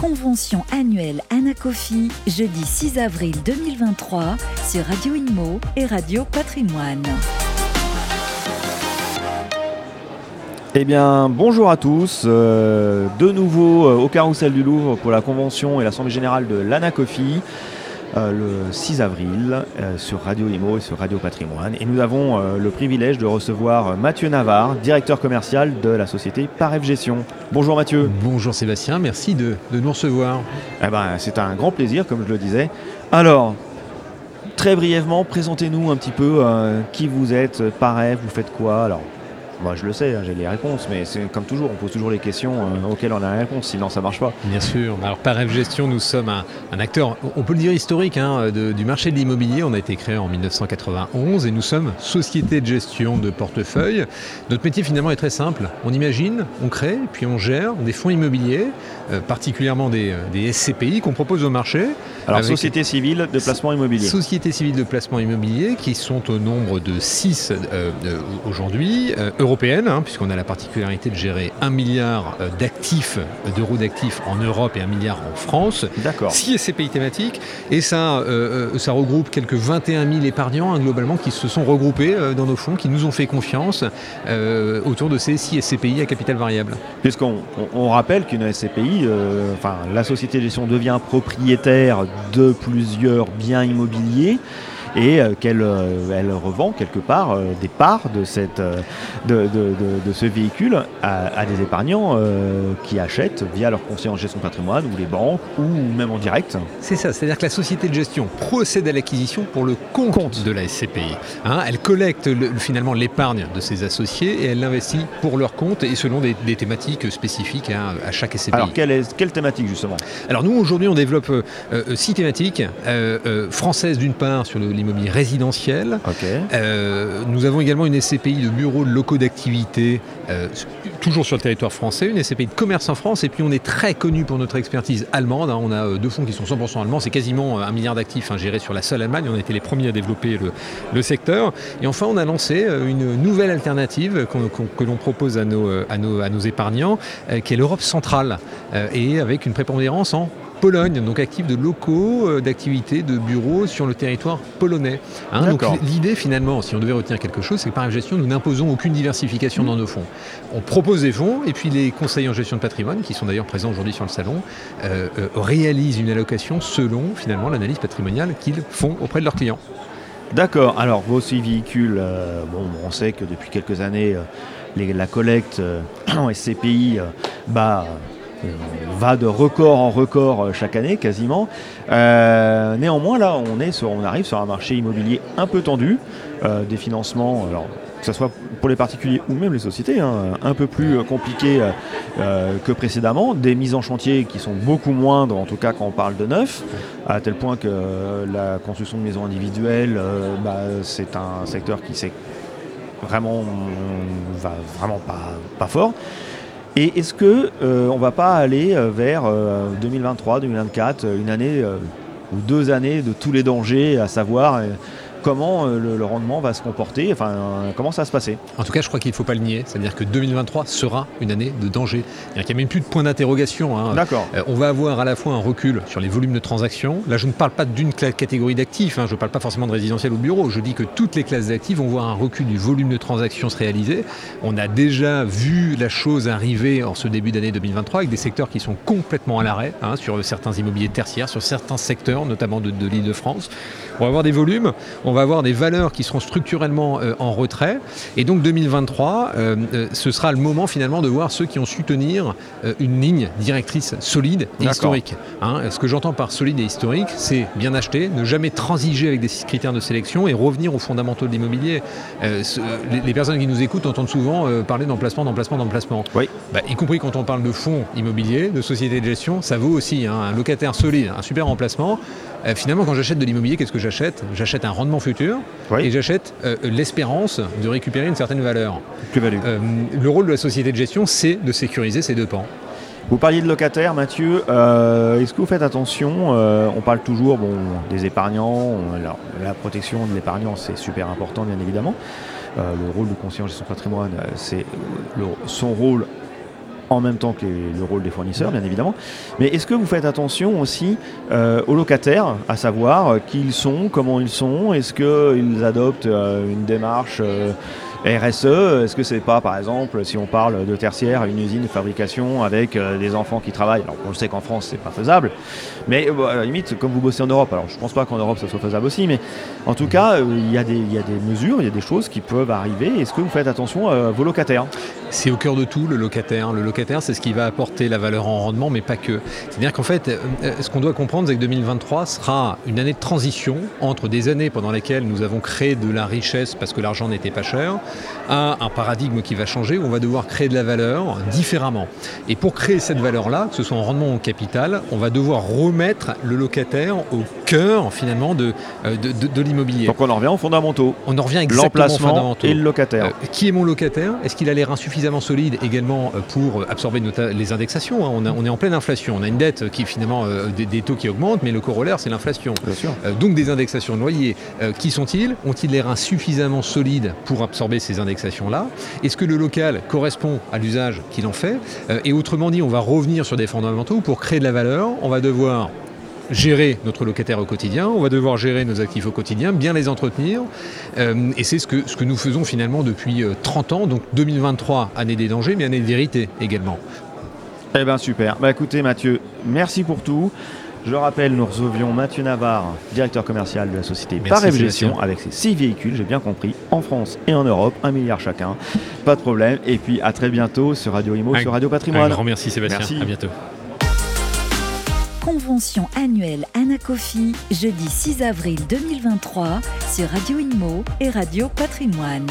convention annuelle Anacofi, jeudi 6 avril 2023 sur Radio Inmo et Radio Patrimoine. Eh bien, bonjour à tous. Euh, de nouveau euh, au Carrousel du Louvre pour la convention et l'Assemblée générale de l'Anacofi. Euh, le 6 avril euh, sur Radio Imo et sur Radio Patrimoine. Et nous avons euh, le privilège de recevoir Mathieu Navarre, directeur commercial de la société Paref Gestion. Bonjour Mathieu. Bonjour Sébastien, merci de, de nous recevoir. Eh ben, C'est un grand plaisir, comme je le disais. Alors, très brièvement, présentez-nous un petit peu qui vous êtes, Paref, vous faites quoi Alors, moi, je le sais, hein, j'ai les réponses, mais c'est comme toujours, on pose toujours les questions euh, auxquelles on a la réponse, sinon ça marche pas. Bien sûr. Alors, par F nous sommes un, acteur, on peut le dire historique, hein, du marché de l'immobilier. On a été créé en 1991 et nous sommes société de gestion de portefeuille. Notre métier, finalement, est très simple. On imagine, on crée, puis on gère des fonds immobiliers, euh, particulièrement des, euh, des SCPI qu'on propose au marché. Alors, société civile de placement immobilier. Société civile de placement immobilier qui sont au nombre de 6 aujourd'hui européenne, hein, puisqu'on a la particularité de gérer un milliard euh, d'actifs, euh, d'euros d'actifs en Europe et un milliard en France. D'accord. 6 SCPI thématiques. Et ça, euh, ça regroupe quelques 21 000 épargnants, hein, globalement, qui se sont regroupés dans nos fonds, qui nous ont fait confiance autour de ces 6 SCPI à capital variable. Puisqu'on on, rappelle qu'une SCPI, enfin, la société de gestion devient propriétaire de plusieurs biens immobiliers et euh, qu'elle euh, elle revend quelque part euh, des parts de, cette, de, de, ce véhicule à, des épargnants qui achètent via leur conseiller en gestion patrimoine ou les banques ou même en direct. C'est ça, c'est-à-dire que la société de gestion procède à l'acquisition pour le compte, de la SCPI. Hein. elle collecte finalement l'épargne de ses associés et elle l'investit pour leur compte et selon des, thématiques spécifiques hein, à chaque SCPI. Alors quelle, est, quelle thématique justement? Alors nous aujourd'hui on développe six thématiques françaises d'une part sur le l'immobilier résidentiel. Euh, nous avons également une SCPI de bureaux de locaux d'activité, euh, toujours sur le territoire français, une SCPI de commerce en France, et puis on est très connu pour notre expertise allemande. Hein. On a euh, deux fonds qui sont 100% allemands, c'est quasiment un milliard d'actifs hein, gérés sur la seule Allemagne. On a été les premiers à développer le, secteur. Et enfin, on a lancé une nouvelle alternative que l'on propose à nos, à nos, à nos épargnants, qui est l'Europe centrale, et avec une prépondérance en Pologne, donc active de locaux euh, d'activités de bureaux sur le territoire polonais. Hein. donc l'idée finalement, si on devait retenir quelque chose, c'est que par gestion, nous n'imposons aucune diversification dans nos fonds. On propose des fonds et puis les conseillers en gestion de patrimoine, qui sont d'ailleurs présents aujourd'hui sur le salon, euh, euh, réalisent une allocation selon finalement l'analyse patrimoniale qu'ils font auprès de leurs clients. D'accord. Alors vos six véhicules, bon, on sait que depuis quelques années, la collecte en SCPI bah, va de record en record euh, chaque année quasiment. Euh, néanmoins là on, est on arrive sur un marché immobilier un peu tendu, euh, des financements, alors, que ce soit pour les particuliers ou même les sociétés, hein, un peu plus compliqué que précédemment, des mises en chantier qui sont beaucoup moindres en tout cas quand on parle de neuf, à tel point que la construction de maisons individuelles, bah, c'est un secteur qui s'est vraiment va vraiment pas fort. Et est-ce que euh, on va pas aller euh, vers 2023, 2024, euh, une année ou deux années de tous les dangers, à savoir comment euh, le, rendement va se comporter, enfin euh, comment ça va se passer. En tout cas, je crois qu'il ne faut pas le nier, c'est-à-dire que 2023 sera une année de danger. Il n'y a même plus de point d'interrogation. Hein. D'accord. Euh, on va avoir à la fois un recul sur les volumes de transactions. Là, je ne parle pas d'une catégorie d'actifs, hein. je ne parle pas forcément de résidentiel ou de bureau. Je dis que toutes les classes d'actifs vont voir un recul du volume de transactions se réaliser. On a déjà vu la chose arriver en ce début d'année 2023 avec des secteurs qui sont complètement à l'arrêt, hein, sur certains immobiliers tertiaires, sur certains secteurs, notamment de, de l'île de France. On va avoir des volumes on va avoir des valeurs qui seront structurellement euh, en retrait. Et donc 2023, euh, euh, ce sera le moment finalement de voir ceux qui ont su tenir une ligne directrice solide et historique. Hein. ce que j'entends par solide et historique, c'est bien acheter, ne jamais transiger avec des critères de sélection et revenir aux fondamentaux de l'immobilier. les, personnes qui nous écoutent entendent souvent parler d'emplacement, d'emplacement, d'emplacement. Oui. Bah, y compris quand on parle de fonds immobiliers, de sociétés de gestion, ça vaut aussi hein, un locataire solide, un super emplacement. Finalement, quand j'achète de l'immobilier, qu'est-ce que j'achète? J'achète un rendement futur et j'achète euh, l'espérance de récupérer une certaine valeur. Plus-value. Euh, le rôle de la société de gestion, c'est de sécuriser ces deux pans. Vous parliez de locataires, Mathieu. Euh, est-ce que vous faites attention On parle toujours bon, des épargnants. la protection de l'épargnant, c'est super important, bien évidemment. le rôle du conseiller en gestion patrimoine, c'est son rôle en même temps que le rôle des fournisseurs, bien évidemment. Mais est-ce que vous faites attention aussi aux locataires, à savoir qui ils sont, comment ils sont, est-ce qu'ils adoptent une démarche RSE, est-ce que c'est pas, par exemple, si on parle de tertiaire, une usine de fabrication avec euh, des enfants qui travaillent? Alors, on sait qu'en France, c'est pas faisable, mais euh, à la limite, comme vous bossez en Europe, alors je pense pas qu'en Europe ça soit faisable aussi, mais en tout cas, euh, il y, y a des mesures, il y a des choses qui peuvent arriver. Est-ce que vous faites attention à vos locataires? C'est au cœur de tout, le locataire. Le locataire, c'est ce qui va apporter la valeur en rendement, mais pas que. C'est-à-dire qu'en fait, ce qu'on doit comprendre, c'est que 2023 sera une année de transition entre des années pendant lesquelles nous avons créé de la richesse parce que l'argent n'était pas cher, à un paradigme qui va changer où on va devoir créer de la valeur différemment. Et pour créer cette valeur-là, que ce soit en rendement ou en capital, on va devoir remettre le locataire au cœur finalement de, euh, de, l'immobilier. Donc on en revient aux fondamentaux. On en revient exactement aux fondamentaux. Et le locataire. Euh, qui est mon locataire? Est-ce qu'il a l'air insuffisamment solide également euh, pour absorber les indexations hein? On, est en pleine inflation. On a une dette qui finalement des, taux qui augmentent, mais le corollaire c'est l'inflation. donc des indexations de loyer. qui sont-ils? Ont-ils l'air insuffisamment solides pour absorber ces indexations-là? Est-ce que le local correspond à l'usage qu'il en fait? Et autrement dit, on va revenir sur des fondamentaux pour créer de la valeur. On va devoir gérer notre locataire au quotidien, on va devoir gérer nos actifs au quotidien, bien les entretenir. Euh, et c'est ce que, ce que nous faisons finalement depuis 30 euh, ans, donc 2023, année des dangers, mais année de vérité également. Eh bien super. Bah écoutez Mathieu, merci pour tout. Je rappelle, nous recevions Mathieu Navarre, directeur commercial de la société Par Gestion, avec ses six véhicules, j'ai bien compris, en France et en Europe, un milliard chacun. Pas de problème. Et puis à très bientôt sur Radio Imo, sur Radio Patrimoine. Un grand merci Sébastien. Merci. À bientôt. Convention annuelle Anacofi, jeudi 6 avril 2023 sur Radio Inmo et Radio Patrimoine.